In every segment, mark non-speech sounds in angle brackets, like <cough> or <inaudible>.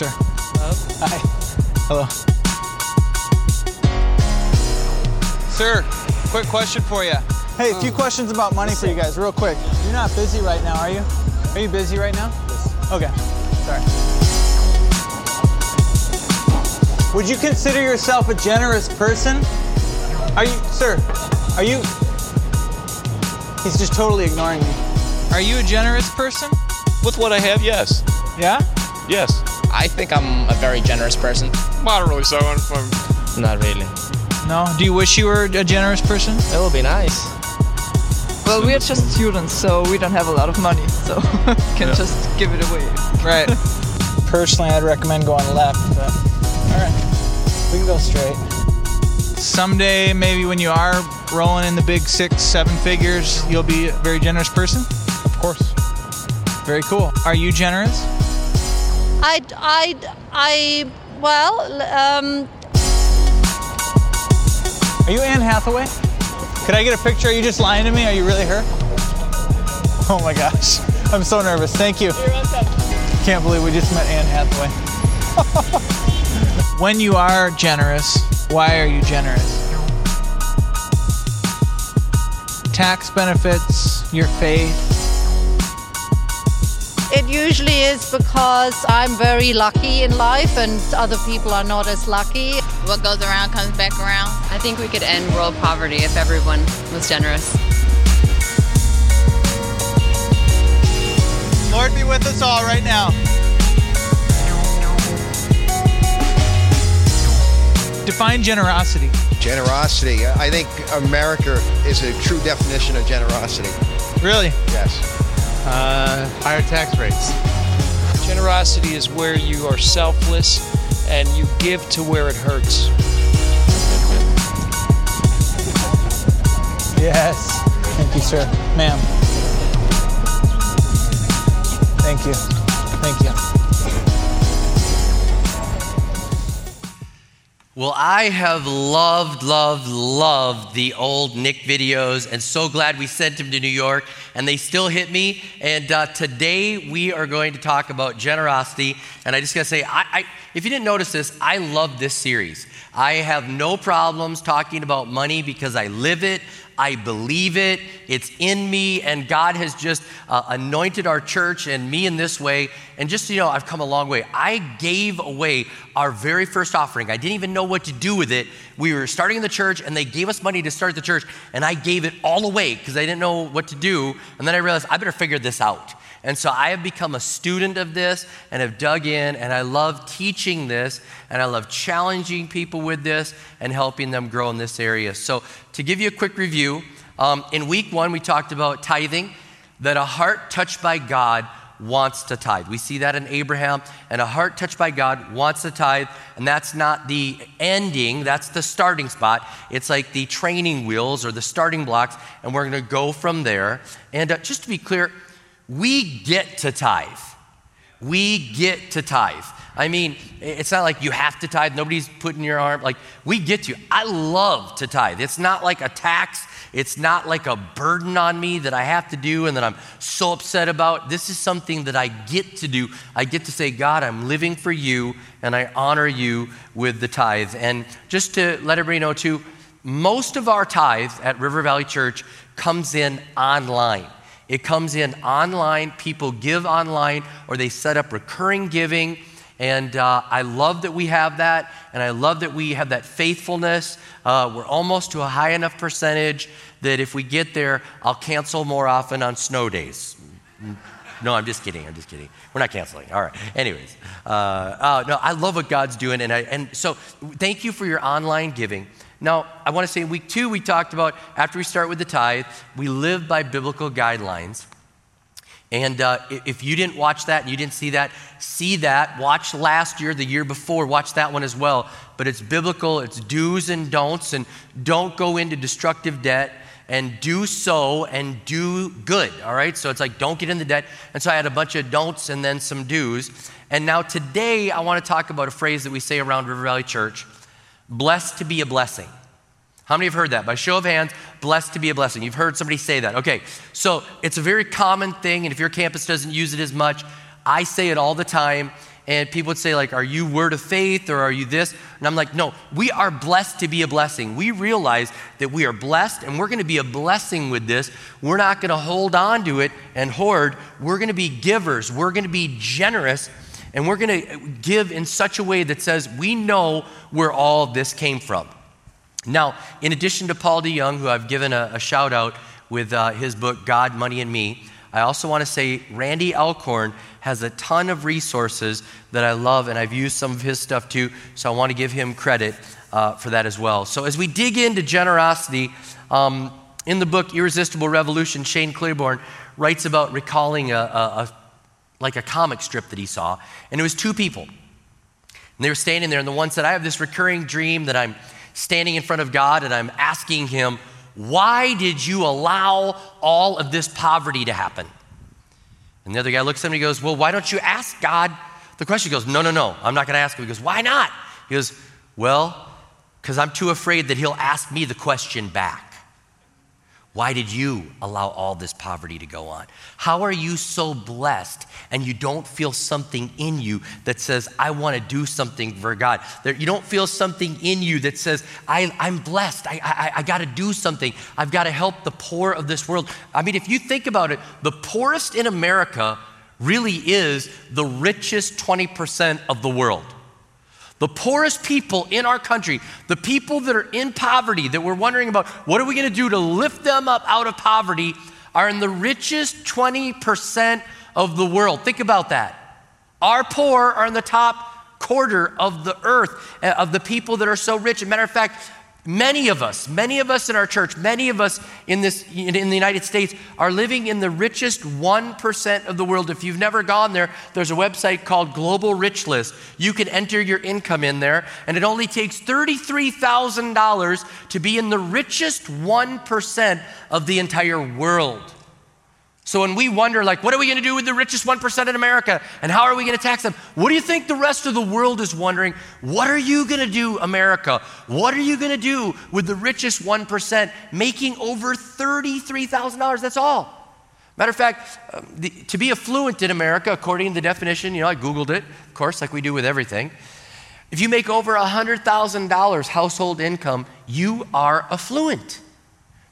sir. Hello. Hi. Hello. Sir, quick question for you. Hey, a few hmm. questions about money for you guys, real quick. You're not busy right now, are you? Are you busy right now? Yes. Okay. Sorry. Would you consider yourself a generous person? Are you, sir? Are you? He's just totally ignoring me. Are you a generous person? With what I have, yes. Yeah? Yes. I think I'm a very generous person. Moderately so. I'm, I'm Not really. No. Do you wish you were a generous person? It would be nice. Well, we are just students, so we don't have a lot of money, so <laughs> can just give it away. Right. Personally, I'd recommend going left, but all right, we can go straight. Someday, maybe when you are rolling in the big six, seven figures, you'll be a very generous person. of course. Very cool. Are you generous? I, I, I, well, um, Are you Anne Hathaway? Could I get a picture? Are you just lying to me? Are you really her? Oh my gosh. I'm so nervous. Thank you. Can't believe we just met Anne Hathaway. <laughs> when you are generous, why are you generous? Tax benefits, your faith. It usually is because I'm very lucky in life and other people are not as lucky. What goes around comes back around. I think we could end world poverty if everyone was generous. Lord be with us all right now. Define generosity. Generosity. I think America is a true definition of generosity. Really? Yes. Uh, higher tax rates. Generosity is where you are selfless and you give to where it hurts. Yes. Thank you, sir. Ma'am. Thank you. Thank you. Well, I have loved, loved, loved the old Nick videos, and so glad we sent him to New York, and they still hit me. And uh, today we are going to talk about generosity. And I just gotta say, I, I, if you didn't notice this, I love this series. I have no problems talking about money because I live it. I believe it. It's in me, and God has just uh, anointed our church and me in this way. And just so you know, I've come a long way. I gave away our very first offering. I didn't even know what to do with it. We were starting the church, and they gave us money to start the church, and I gave it all away because I didn't know what to do. And then I realized I better figure this out. And so I have become a student of this and have dug in, and I love teaching this, and I love challenging people with this and helping them grow in this area. So, to give you a quick review, um, in week one, we talked about tithing, that a heart touched by God wants to tithe. We see that in Abraham, and a heart touched by God wants to tithe, and that's not the ending, that's the starting spot. It's like the training wheels or the starting blocks, and we're gonna go from there. And uh, just to be clear, we get to tithe. We get to tithe. I mean, it's not like you have to tithe. Nobody's putting your arm. Like, we get to. I love to tithe. It's not like a tax. It's not like a burden on me that I have to do and that I'm so upset about. This is something that I get to do. I get to say, God, I'm living for you and I honor you with the tithe. And just to let everybody know, too, most of our tithe at River Valley Church comes in online. It comes in online. People give online or they set up recurring giving. And uh, I love that we have that. And I love that we have that faithfulness. Uh, we're almost to a high enough percentage that if we get there, I'll cancel more often on snow days. No, I'm just kidding. I'm just kidding. We're not canceling. All right. Anyways, uh, uh, no, I love what God's doing, and I, and so thank you for your online giving. Now, I want to say in week two we talked about after we start with the tithe, we live by biblical guidelines. And uh, if you didn't watch that and you didn't see that, see that. Watch last year, the year before, watch that one as well. But it's biblical, it's do's and don'ts, and don't go into destructive debt and do so and do good, all right? So it's like don't get into debt. And so I had a bunch of don'ts and then some do's. And now today I want to talk about a phrase that we say around River Valley Church blessed to be a blessing. How many have heard that? By show of hands, blessed to be a blessing. You've heard somebody say that. Okay, so it's a very common thing, and if your campus doesn't use it as much, I say it all the time. and people would say, like, are you word of faith or are you this? And I'm like, no, we are blessed to be a blessing. We realize that we are blessed and we're going to be a blessing with this. We're not going to hold on to it and hoard. We're going to be givers. We're going to be generous and we're going to give in such a way that says we know where all this came from. Now, in addition to Paul DeYoung, who I've given a, a shout out with uh, his book, God, Money, and Me, I also want to say Randy Alcorn has a ton of resources that I love, and I've used some of his stuff too, so I want to give him credit uh, for that as well. So, as we dig into generosity, um, in the book Irresistible Revolution, Shane Claiborne writes about recalling a, a, a, like a comic strip that he saw, and it was two people. And they were standing there, and the one said, I have this recurring dream that I'm standing in front of God and I'm asking Him, why did you allow all of this poverty to happen? And the other guy looks at him and he goes, Well, why don't you ask God the question? He goes, No, no, no, I'm not going to ask him. He goes, Why not? He goes, Well, because I'm too afraid that he'll ask me the question back. Why did you allow all this poverty to go on? How are you so blessed and you don't feel something in you that says, I want to do something for God? You don't feel something in you that says, I, am blessed. I, I, I got to do something. I've got to help the poor of this world. I mean, if you think about it, the poorest in America really is the richest 20% of the world. The poorest people in our country, the people that are in poverty, that we're wondering about what are we going to do to lift them up out of poverty, are in the richest 20% of the world. Think about that. Our poor are in the top quarter of the earth, uh, of the people that are so rich. As a matter of fact, Many of us, many of us in our church, many of us in, this, in the United States are living in the richest 1% of the world. If you've never gone there, there's a website called Global Rich List. You can enter your income in there, and it only takes $33,000 to be in the richest 1% of the entire world. So when we wonder, like, what are we going to do with the richest 1% in America? And how are we going to tax them? What do you think the rest of the world is wondering? What are you going to do, America? What are you going to do with the richest 1% making over $33,000? That's all. Matter of fact, um, the, to be affluent in America, according to the definition, you know, I Googled it, of course, like we do with everything. If you make over $100,000 household income, you are affluent.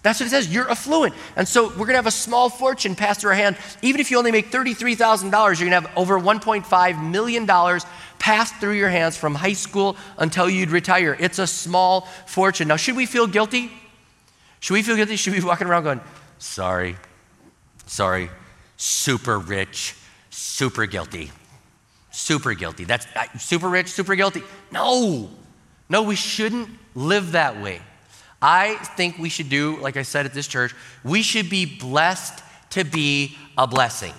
That's what it says. You're affluent. And so we're going to have a small fortune passed through our hand. Even if you only make $33,000, you're going to have over $1.5 million passed through your hands from high school until you'd retire. It's a small fortune. Now, should we feel guilty? Should we feel guilty? Should we be walking around going, sorry, sorry, super rich, super guilty, super guilty. That's uh, super rich, super guilty. No, no, we shouldn't live that way. I think we should do, like I said at this church, we should be blessed to be a blessing.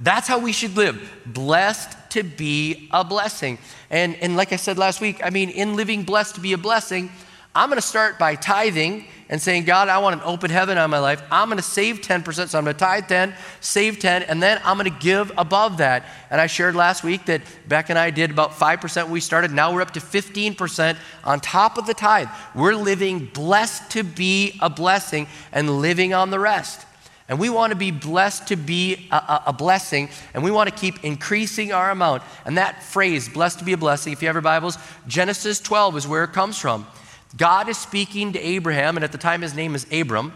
That's how we should live. Blessed to be a blessing. And, and like I said last week, I mean, in living blessed to be a blessing, I'm going to start by tithing and saying, God, I want an open heaven on my life. I'm going to save 10%. So I'm going to tithe 10, save 10, and then I'm going to give above that. And I shared last week that Beck and I did about 5% we started. Now we're up to 15% on top of the tithe. We're living blessed to be a blessing and living on the rest. And we want to be blessed to be a, a, a, blessing, and we want to keep increasing our amount. And that phrase, blessed to be a blessing, if you have your Bibles, Genesis 12 is where it comes from. God is speaking to Abraham, and at the time his name is Abram,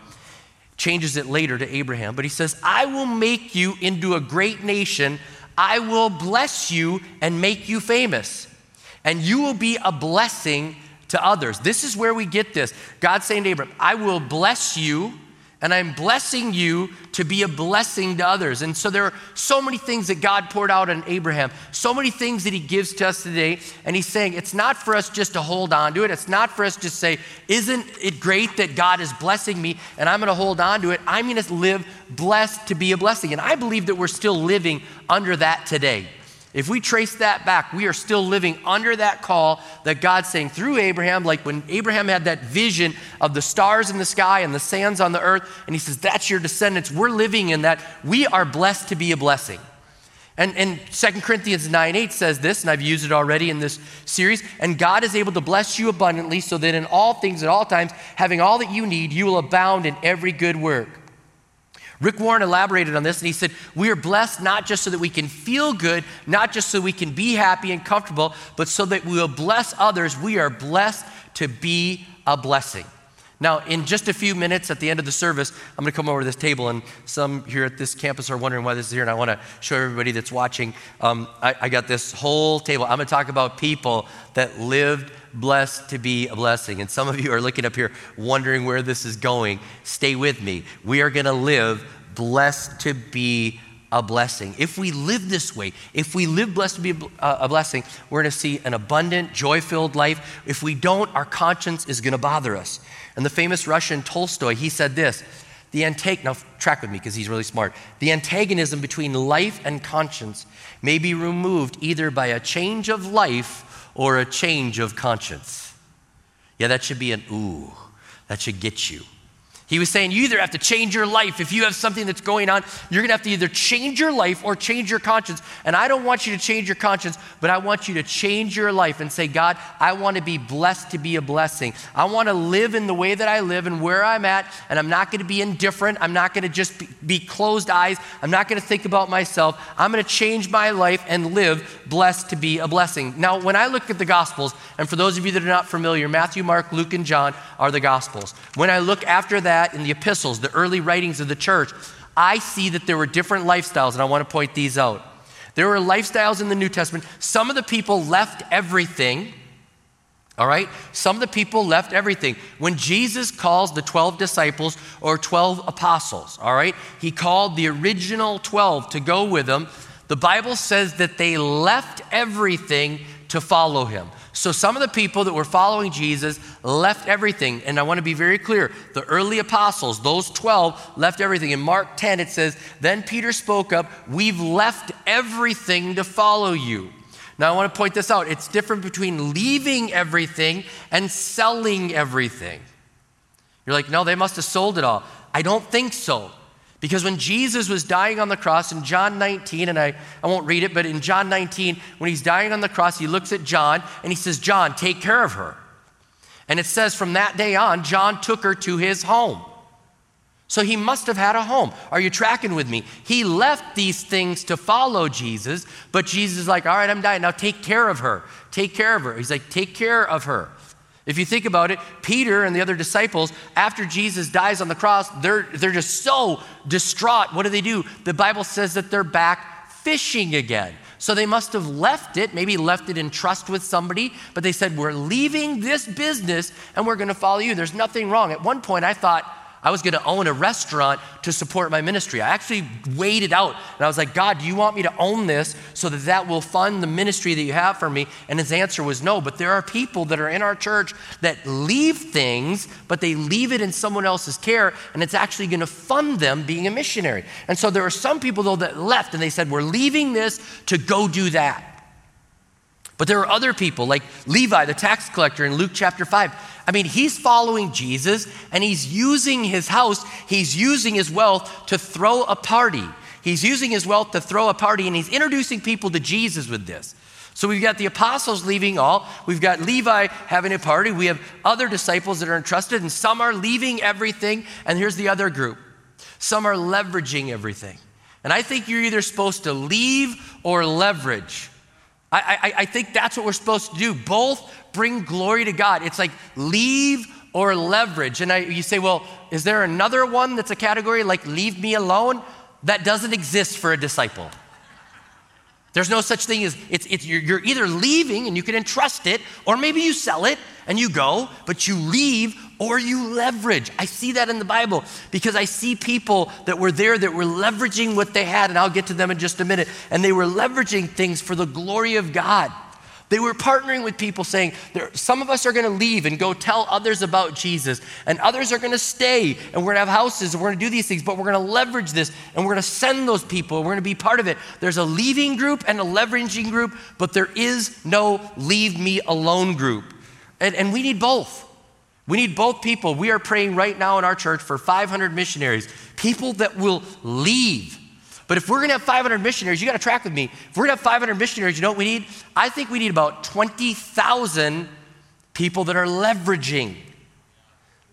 changes it later to Abraham, but he says, I will make you into a great nation. I will bless you and make you famous, and you will be a blessing to others. This is where we get this. God saying to Abraham, I will bless you and I'm blessing you to be a blessing to others. And so there are so many things that God poured out on Abraham, so many things that he gives to us today. And he's saying it's not for us just to hold on to it. It's not for us to say, Isn't it great that God is blessing me and I'm going to hold on to it? I'm going to live blessed to be a blessing. And I believe that we're still living under that today. If we trace that back, we are still living under that call that God's saying through Abraham, like when Abraham had that vision of the stars in the sky and the sands on the earth, and he says, That's your descendants. We're living in that. We are blessed to be a blessing. And, and 2 Corinthians 9 8 says this, and I've used it already in this series. And God is able to bless you abundantly so that in all things at all times, having all that you need, you will abound in every good work. Rick Warren elaborated on this and he said, We are blessed not just so that we can feel good, not just so we can be happy and comfortable, but so that we will bless others. We are blessed to be a blessing. Now, in just a few minutes at the end of the service, I'm going to come over to this table, and some here at this campus are wondering why this is here, and I want to show everybody that's watching. Um, I, I got this whole table. I'm going to talk about people that lived blessed to be a blessing. And some of you are looking up here wondering where this is going. Stay with me. We are going to live blessed to be a blessing. If we live this way, if we live blessed to be a, uh, a blessing, we're going to see an abundant, joy filled life. If we don't, our conscience is going to bother us. And the famous Russian Tolstoy, he said this the antag- now track with me because he's really smart. The antagonism between life and conscience may be removed either by a change of life or a change of conscience. Yeah, that should be an ooh. That should get you. He was saying you either have to change your life. If you have something that's going on, you're going to have to either change your life or change your conscience. And I don't want you to change your conscience, but I want you to change your life and say, God, I want to be blessed to be a blessing. I want to live in the way that I live and where I'm at, and I'm not going to be indifferent. I'm not going to just be, closed eyes. I'm not going to think about myself. I'm going to change my life and live blessed to be a blessing. Now, when I look at the Gospels, and for those of you that are not familiar, Matthew, Mark, Luke, and John are the Gospels. When I look after that, that in the epistles, the early writings of the church, I see that there were different lifestyles, and I want to point these out. There were lifestyles in the New Testament. Some of the people left everything. All right? Some of the people left everything. When Jesus calls the 12 disciples or 12 apostles, all right, he called the original 12 to go with him. The Bible says that they left everything to follow him. So some of the people that were following Jesus left everything. And I want to be very clear the early apostles, those 12, left everything. In Mark 10, it says, Then Peter spoke up, We've left everything to follow you. Now I want to point this out. It's different between leaving everything and selling everything. You're like, no, they must have sold it all. I don't think so. Because when Jesus was dying on the cross in John 19, and I, I won't read it, but in John 19, when he's dying on the cross, he looks at John and he says, John, take care of her. And it says from that day on, John took her to his home. So he must have had a home. Are you tracking with me? He left these things to follow Jesus, but Jesus is like, all right, I'm dying. Now take care of her. Take care of her. He's like, take care of her. If you think about it, Peter and the other disciples, after Jesus dies on the cross, they're, they're just so distraught. What do they do? The Bible says that they're back fishing again. So they must have left it, maybe left it in trust with somebody, but they said, We're leaving this business and we're going to follow you. There's nothing wrong. At one point, I thought, I was going to own a restaurant to support my ministry. I actually weighed it out and I was like, God, do you want me to own this so that that will fund the ministry that you have for me? And his answer was no. But there are people that are in our church that leave things, but they leave it in someone else's care and it's actually going to fund them being a missionary. And so there are some people, though, that left and they said, We're leaving this to go do that. But there are other people like Levi, the tax collector in Luke chapter 5 I mean, he's following Jesus and he's using his house, he's using his wealth to throw a party. He's using his wealth to throw a party and he's introducing people to Jesus with this. So we've got the apostles leaving all. We've got Levi having a party. We have other disciples that are entrusted, and some are leaving everything. And here's the other group some are leveraging everything. And I think you're either supposed to leave or leverage. I, I, I think that's what we're supposed to do. Both bring glory to God. It's like leave or leverage. And I, you say, well, is there another one that's a category like leave me alone? That doesn't exist for a disciple. There's no such thing as it's, it's you're, you're, either leaving and you can entrust it, or maybe you sell it and you go, but you leave or you leverage. I see that in the Bible because I see people that were there that were leveraging what they had, and I'll get to them in just a minute. And they were leveraging things for the glory of God. They were partnering with people saying, some of us are going to leave and go tell others about Jesus, and others are going to stay, and we're going to have houses, and we're going to do these things, but we're going to leverage this, and we're going to send those people, and we're going to be part of it. There's a leaving group and a leveraging group, but there is no leave me alone group. And, and we need both. We need both people. We are praying right now in our church for 500 missionaries, people that will leave but if we're going to have 500 missionaries, you got to track with me. If we're going to have 500 missionaries, you know what we need? I think we need about 20,000 people that are leveraging.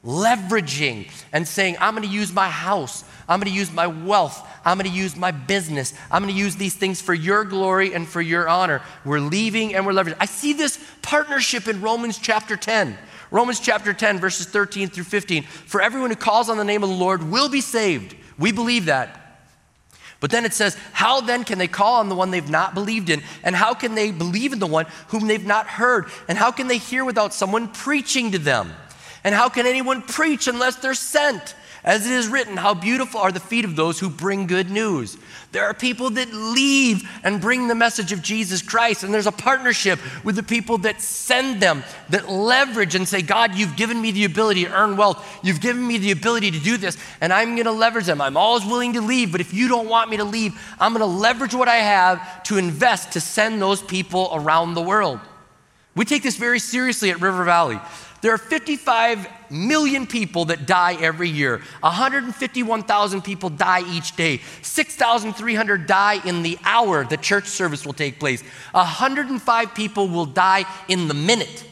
leveraging and saying, I'm going to use my house, I'm going to use my wealth, I'm going to use my business, I'm going to use these things for your glory and for your honor. We're leaving and we're leveraging. I see this partnership in Romans chapter 10. Romans chapter 10, verses 13 through 15. For everyone who calls on the name of the Lord will be saved. We believe that. But then it says, How then can they call on the one they've not believed in? And how can they believe in the one whom they've not heard? And how can they hear without someone preaching to them? And how can anyone preach unless they're sent? As it is written, how beautiful are the feet of those who bring good news. There are people that leave and bring the message of Jesus Christ, and there's a partnership with the people that send them, that leverage and say, God, you've given me the ability to earn wealth. You've given me the ability to do this, and I'm going to leverage them. I'm always willing to leave, but if you don't want me to leave, I'm going to leverage what I have to invest to send those people around the world. We take this very seriously at River Valley. There are 55 million people that die every year. 151,000 people die each day. 6,300 die in the hour the church service will take place. 105 people will die in the minute.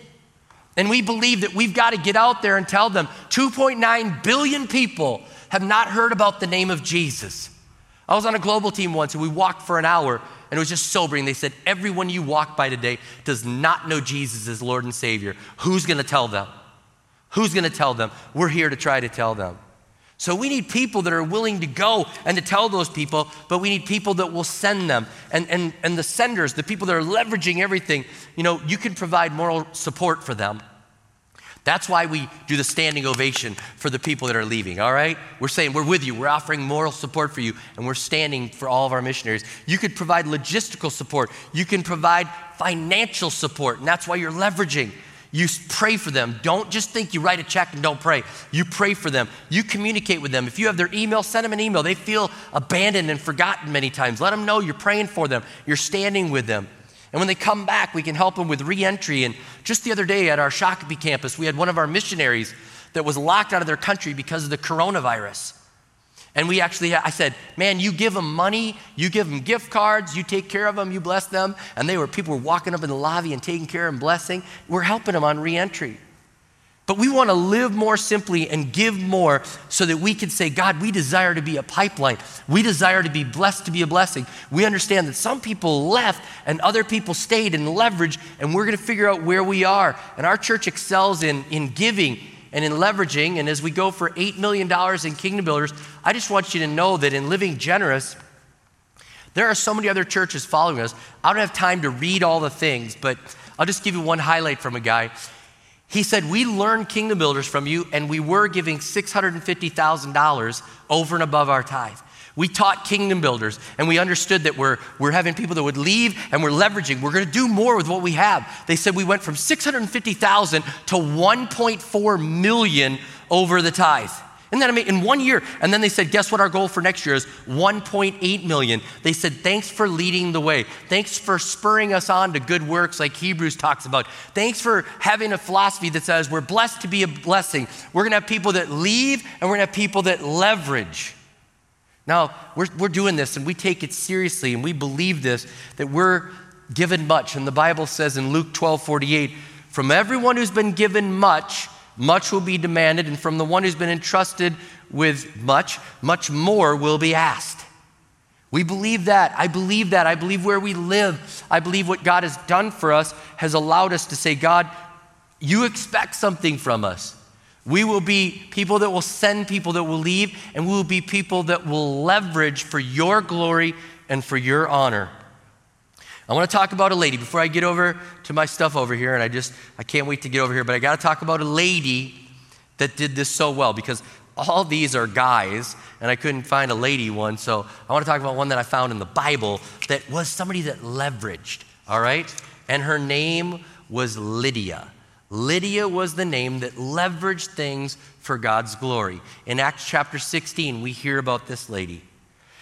And we believe that we've got to get out there and tell them 2.9 billion people have not heard about the name of Jesus. I was on a global team once and we walked for an hour and it was just sobering. They said, Everyone you walk by today does not know Jesus as Lord and Savior. Who's going to tell them? Who's going to tell them? We're here to try to tell them. So we need people that are willing to go and to tell those people, but we need people that will send them. And, and, and the senders, the people that are leveraging everything, you know, you can provide moral support for them. That's why we do the standing ovation for the people that are leaving, all right? We're saying we're with you, we're offering moral support for you, and we're standing for all of our missionaries. You could provide logistical support, you can provide financial support, and that's why you're leveraging. You pray for them. Don't just think you write a check and don't pray. You pray for them. You communicate with them. If you have their email, send them an email. They feel abandoned and forgotten many times. Let them know you're praying for them, you're standing with them. And when they come back, we can help them with reentry. And just the other day at our Shakopee campus, we had one of our missionaries that was locked out of their country because of the coronavirus. And we actually, I said, man, you give them money, you give them gift cards, you take care of them, you bless them. And they were, people were walking up in the lobby and taking care and blessing. We're helping them on reentry. But we want to live more simply and give more so that we can say, God, we desire to be a pipeline. We desire to be blessed to be a blessing. We understand that some people left and other people stayed and leveraged, and we're going to figure out where we are. And our church excels in, in giving and in leveraging. And as we go for $8 million in Kingdom Builders, I just want you to know that in living generous, there are so many other churches following us. I don't have time to read all the things, but I'll just give you one highlight from a guy. He said, We learned kingdom builders from you, and we were giving $650,000 over and above our tithe. We taught kingdom builders, and we understood that we're, we're having people that would leave and we're leveraging. We're going to do more with what we have. They said we went from 650,000 to 1.4 million over the tithe. And then I mean, in one year, and then they said, guess what our goal for next year is? 1.8 million. They said, thanks for leading the way. Thanks for spurring us on to good works like Hebrews talks about. Thanks for having a philosophy that says we're blessed to be a blessing. We're going to have people that leave and we're going to have people that leverage. Now, we're, we're doing this and we take it seriously and we believe this, that we're given much. And the Bible says in Luke 12 48, from everyone who's been given much, much will be demanded, and from the one who's been entrusted with much, much more will be asked. We believe that. I believe that. I believe where we live. I believe what God has done for us has allowed us to say, God, you expect something from us. We will be people that will send people that will leave, and we will be people that will leverage for your glory and for your honor. I want to talk about a lady before I get over to my stuff over here, and I just, I can't wait to get over here, but I got to talk about a lady that did this so well because all these are guys, and I couldn't find a lady one, so I want to talk about one that I found in the Bible that was somebody that leveraged, all right? And her name was Lydia. Lydia was the name that leveraged things for God's glory. In Acts chapter 16, we hear about this lady.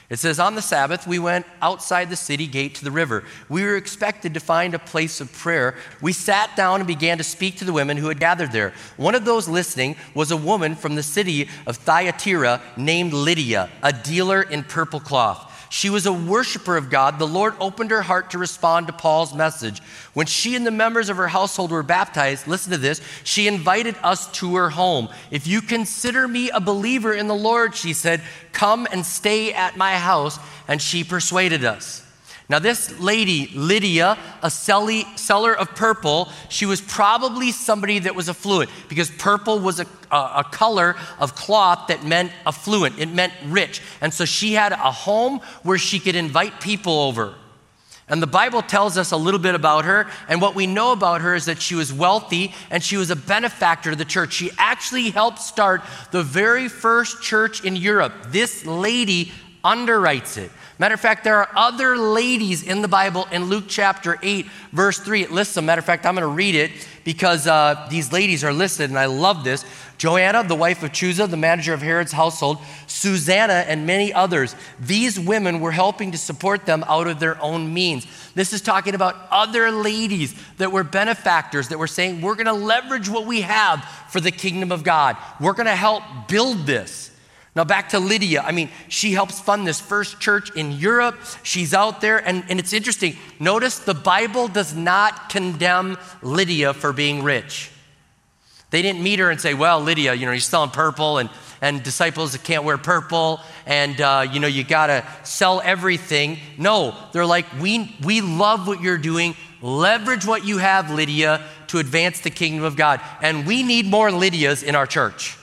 It says, On the Sabbath, we went outside the city gate to the river. We were expected to find a place of prayer. We sat down and began to speak to the women who had gathered there. One of those listening was a woman from the city of Thyatira named Lydia, a dealer in purple cloth. She was a worshiper of God. The Lord opened her heart to respond to Paul's message. When she and the members of her household were baptized, listen to this, she invited us to her home. If you consider me a believer in the Lord, she said, come and stay at my house. And she persuaded us. Now, this lady, Lydia, a seller of purple, she was probably somebody that was affluent because purple was a, a, color of cloth that meant affluent, it meant rich. And so she had a home where she could invite people over. And the Bible tells us a little bit about her. And what we know about her is that she was wealthy and she was a benefactor to the church. She actually helped start the very first church in Europe. This lady underwrites it. Matter of fact, there are other ladies in the Bible in Luke chapter 8, verse 3. It lists them. Matter of fact, I'm going to read it because uh, these ladies are listed, and I love this. Joanna, the wife of Chuza, the manager of Herod's household, Susanna, and many others. These women were helping to support them out of their own means. This is talking about other ladies that were benefactors that were saying, We're going to leverage what we have for the kingdom of God. We're going to help build this. Now, back to Lydia. I mean, she helps fund this first church in Europe. She's out there, and, and it's interesting. Notice the Bible does not condemn Lydia for being rich. They didn't meet her and say, Well, Lydia, you know, you're selling purple, and, and disciples that can't wear purple, and, uh, you know, you got to sell everything. No, they're like, we, we love what you're doing. Leverage what you have, Lydia, to advance the kingdom of God. And we need more Lydias in our church.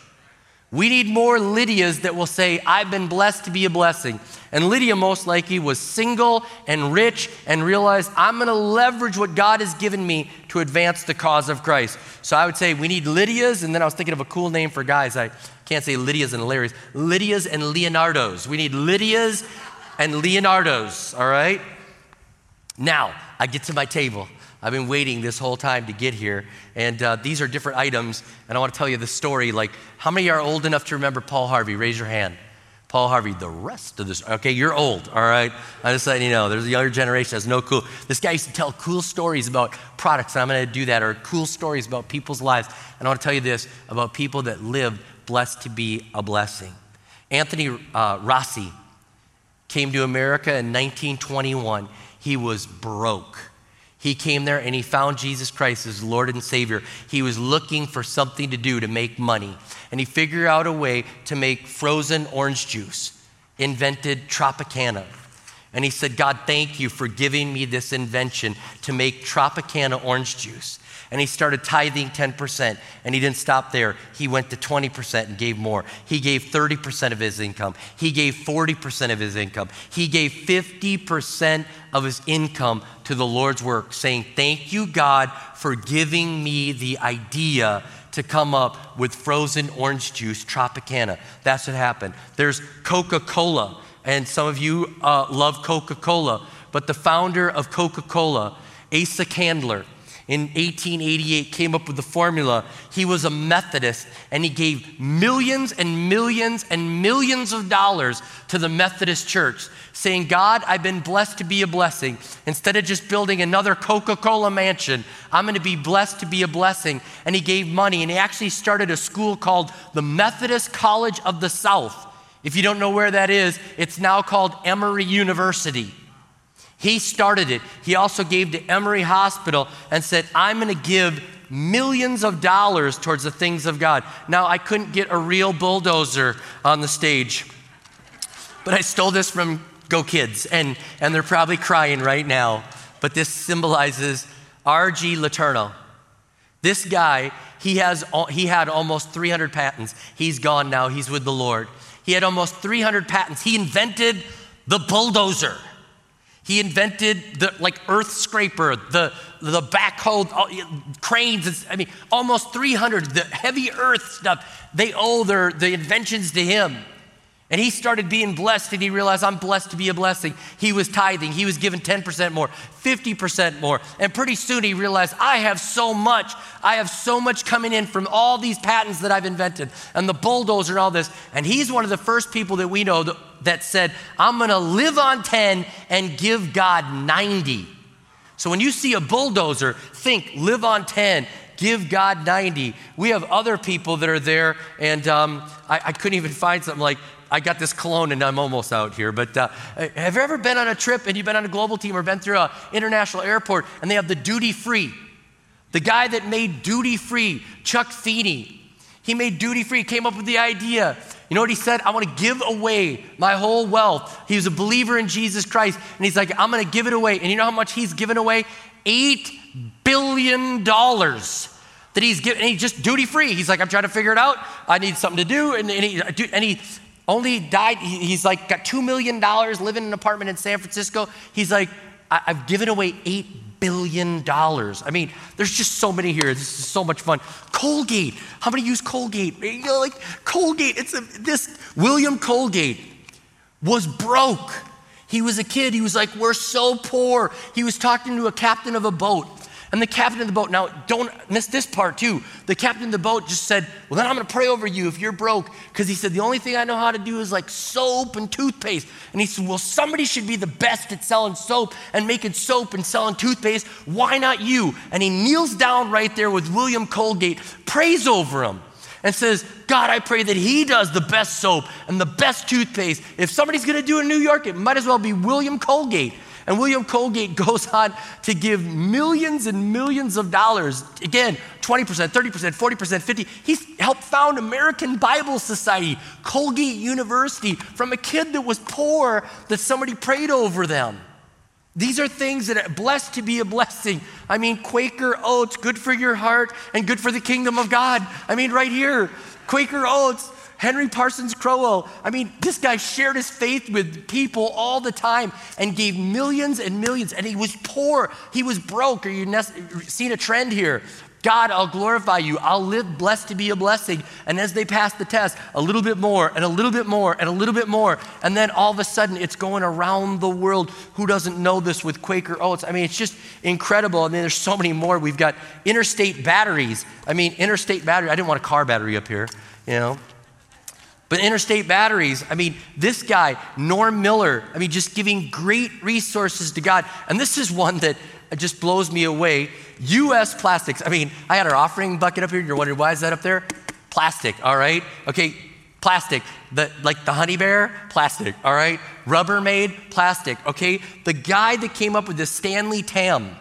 We need more Lydias that will say, I've been blessed to be a blessing. And Lydia, most likely, was single and rich and realized, I'm going to leverage what God has given me to advance the cause of Christ. So I would say we need Lydias, and then I was thinking of a cool name for guys. I can't say Lydias and Larry's. Lydias and Leonardos. We need Lydias and Leonardos, all right? Now, I get to my table. I've been waiting this whole time to get here. And uh, these are different items. And I want to tell you the story. Like, how many are old enough to remember Paul Harvey? Raise your hand. Paul Harvey, the rest of this. Okay, you're old, all right? I'm just letting you know. There's a younger generation that's no cool. This guy used to tell cool stories about products, and I'm going to do that, or cool stories about people's lives. And I want to tell you this about people that lived blessed to be a blessing. Anthony uh, Rossi came to America in 1921. He was broke. He came there and he found Jesus Christ as Lord and Savior. He was looking for something to do to make money. And he figured out a way to make frozen orange juice, invented Tropicana. And he said, God, thank you for giving me this invention to make Tropicana orange juice and he started tithing 10%. And he didn't stop there. He went to 20% and gave more. He gave 30% of his income. He gave 40% of his income. He gave 50% of his income to the Lord's work, saying, Thank you, God, for giving me the idea to come up with frozen orange juice, Tropicana. That's what happened. There's Coca Cola, and some of you uh, love Coca Cola, but the founder of Coca Cola, Asa Candler, in 1888 came up with the formula. He was a Methodist and he gave millions and millions and millions of dollars to the Methodist church, saying, God, I've been blessed to be a blessing. Instead of just building another Coca Cola mansion, I'm going to be blessed to be a blessing. And he gave money and he actually started a school called the Methodist College of the South. If you don't know where that is, it's now called Emory University. He started it. He also gave to Emory Hospital and said, I'm going to give millions of dollars towards the things of God. Now, I couldn't get a real bulldozer on the stage, but I stole this from Go Kids, and, and they're probably crying right now. But this symbolizes R.G. LeTourneau. This guy, he, has, he had almost 300 patents. He's gone now, he's with the Lord. He had almost 300 patents. He invented the bulldozer. He invented the like earth scraper, the the backhoe, cranes. I mean, almost 300. The heavy earth stuff. They owe their the inventions to him. And he started being blessed and he realized, I'm blessed to be a blessing. He was tithing, he was given 10% more, 50% more. And pretty soon he realized, I have so much. I have so much coming in from all these patents that I've invented and the bulldozer and all this. And he's one of the first people that we know that, that said, I'm going to live on 10 and give God 90. So when you see a bulldozer, think live on 10 give God 90. We have other people that are there, and um, I, I, couldn't even find something like I got this cologne and I'm almost out here. But uh, have you ever been on a trip and you've been on a global team or been through an international airport and they have the duty free? The guy that made duty free, Chuck Feeney, he made duty free, came up with the idea. You know what he said? I want to give away my whole wealth. He was a believer in Jesus Christ. And he's like, I'm going to give it away. And you know how much he's given away? $8 billion that he's given, and he's just duty free. He's like, I'm trying to figure it out. I need something to do. And, and, he, and he only died, he's like got $2 million living in an apartment in San Francisco. He's like, I've given away $8 billion. I mean, there's just so many here. This is so much fun. Colgate. How many use Colgate? You know, like Colgate. It's a, this William Colgate was broke. He was a kid. He was like, We're so poor. He was talking to a captain of a boat. And the captain of the boat, now don't miss this part too. The captain of the boat just said, Well, then I'm gonna pray over you if you're broke. Because he said, The only thing I know how to do is like soap and toothpaste. And he said, Well, somebody should be the best at selling soap and making soap and selling toothpaste. Why not you? And he kneels down right there with William Colgate, prays over him and says, God, I pray that he does the best soap and the best toothpaste. If somebody's gonna do it in New York, it might as well be William Colgate. And William Colgate <laughs> goes on to give millions and millions of dollars. Again, 20%, 30%, 40%, 50. He's helped found American Bible Society, Colgate University, from a kid that was poor that somebody prayed over them. These are things that are blessed to be a blessing. I mean, Quaker oats, good for your heart and good for the kingdom of God. I mean, right here, Quaker oats, Henry Parsons Crowell, I mean, this guy shared his faith with people all the time and gave millions and millions, and he was poor. He was broke. Are you seen a trend here? God, I'll glorify you. I'll live blessed to be a blessing. And as they pass the test, a little bit more and a little bit more and a little bit more. And then all of a sudden it's going around the world. Who doesn't know this with Quaker Oats? I mean, it's just incredible. I mean, there's so many more. We've got interstate batteries. I mean, interstate battery. I didn't want a car battery up here, you know. But interstate batteries, I mean, this guy, Norm Miller, I mean, just giving great resources to God. And this is one that just blows me away. US plastics. I mean, I had our offering bucket up here. You're wondering, why is that up there? Plastic, all right? Okay, plastic. The, like the honey bear, plastic, all right? Rubbermaid, plastic, okay? The guy that came up with this, Stanley Tam,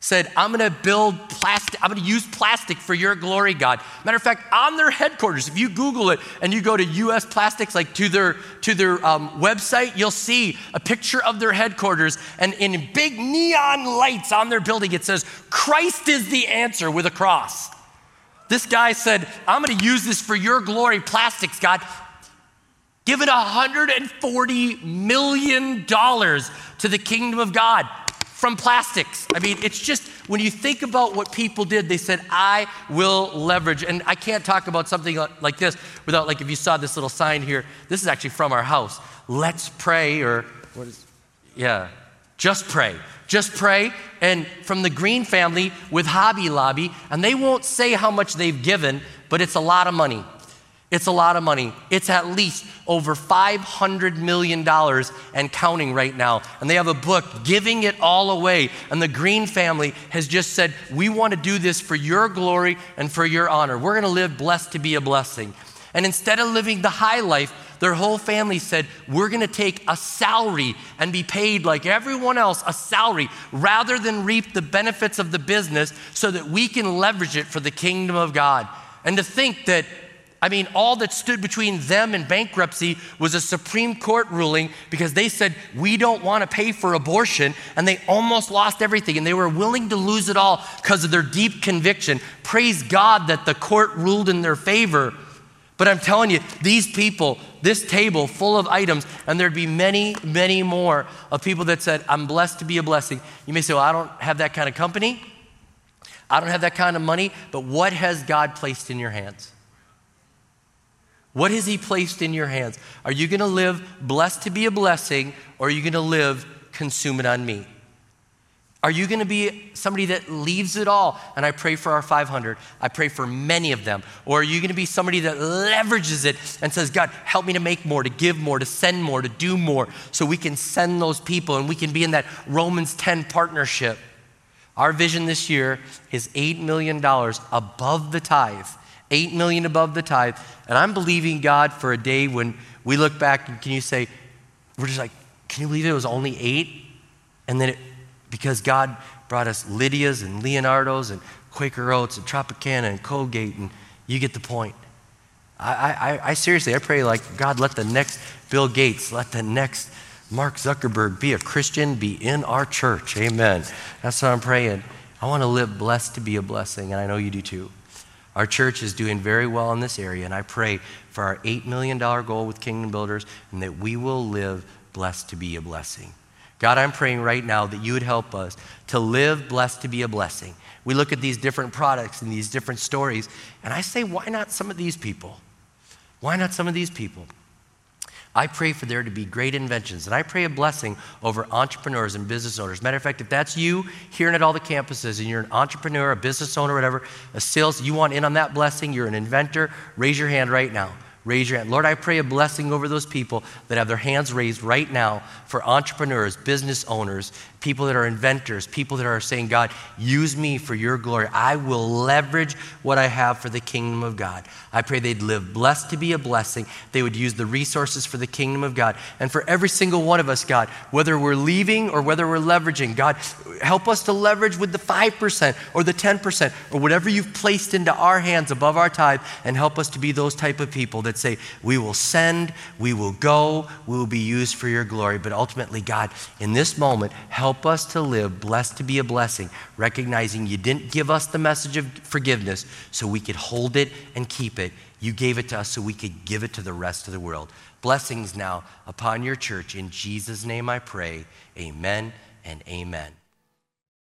said, I'm going to build plastic, I'm going to use plastic for your glory, God. Matter of fact, on their headquarters, if you Google it and you go to US Plastics, like to their, to their um, website, you'll see a picture of their headquarters. And in big neon lights on their building, it says, Christ is the answer with a cross. This guy said, I'm going to use this for your glory, plastics, God. Give it $140 million to the kingdom of God from plastics. I mean, it's just when you think about what people did, they said, I will leverage. And I can't talk about something like this without, like, if you saw this little sign here, this is actually from our house. Let's pray, or what is, yeah, just pray. Just pray. And from the Green family with Hobby Lobby, and they won't say how much they've given, but it's a lot of money. It's a lot of money. It's at least over $500 million and counting right now. And they have a book giving it all away. And the Green family has just said, We want to do this for your glory and for your honor. We're going to live blessed to be a blessing. And instead of living the high life, their whole family said, We're going to take a salary and be paid like everyone else, a salary, rather than reap the benefits of the business so that we can leverage it for the kingdom of God. And to think that I mean, all that stood between them and bankruptcy was a Supreme Court ruling because they said, we don't want to pay for abortion. And they almost lost everything. And they were willing to lose it all because of their deep conviction. Praise God that the court ruled in their favor. But I'm telling you, these people, this table full of items, and there'd be many, many more of people that said, I'm blessed to be a blessing. You may say, Well, I don't have that kind of company. I don't have that kind of money. But what has God placed in your hands? What has He placed in your hands? Are you going to live blessed to be a blessing, or are you going to live consume it on me? Are you going to be somebody that leaves it all? And I pray for our 500. I pray for many of them. Or are you going to be somebody that leverages it and says, God, help me to make more, to give more, to send more, to do more, so we can send those people and we can be in that Romans 10 partnership? Our vision this year is $8 million above the tithe 8 million above the tithe. And I'm believing God for a day when we look back and can you say, we're just like, can you believe it was only eight? And then it, because God brought us Lydia's and Leonardo's and Quaker Oats and Tropicana and Colgate, and you get the point. I, I, I seriously, I pray like, God, let the next Bill Gates, let the next Mark Zuckerberg be a Christian, be in our church. Amen. That's what I'm praying. I want to live blessed to be a blessing, and I know you do too. Our church is doing very well in this area, and I pray for our $8 million goal with Kingdom Builders and that we will live blessed to be a blessing. God, I'm praying right now that you would help us to live blessed to be a blessing. We look at these different products and these different stories, and I say, why not some of these people? Why not some of these people? I pray for there to be great inventions, and I pray a blessing over entrepreneurs and business owners. Matter of fact, if that's you here at all the campuses and you're an entrepreneur, a business owner, whatever, a sales, you want in on that blessing, you're an inventor, raise your hand right now. Raise your hand. Lord, I pray a blessing over those people that have their hands raised right now for entrepreneurs, business owners, people that are inventors, people that are saying, God, use me for your glory. I will leverage what I have for the kingdom of God. I pray they'd live blessed to be a blessing. They would use the resources for the kingdom of God. And for every single one of us, God, whether we're leaving or whether we're leveraging, God, help us to leverage with the 5% or the 10% or whatever you've placed into our hands above our tithe and help us to be those type of people that say, we will send, we will go, we will be used for your glory. But ultimately, God, in this moment, help Help us to live blessed to be a blessing, recognizing you didn't give us the message of forgiveness so we could hold it and keep it. You gave it to us so we could give it to the rest of the world. Blessings now upon your church. In Jesus' name I pray. Amen and amen.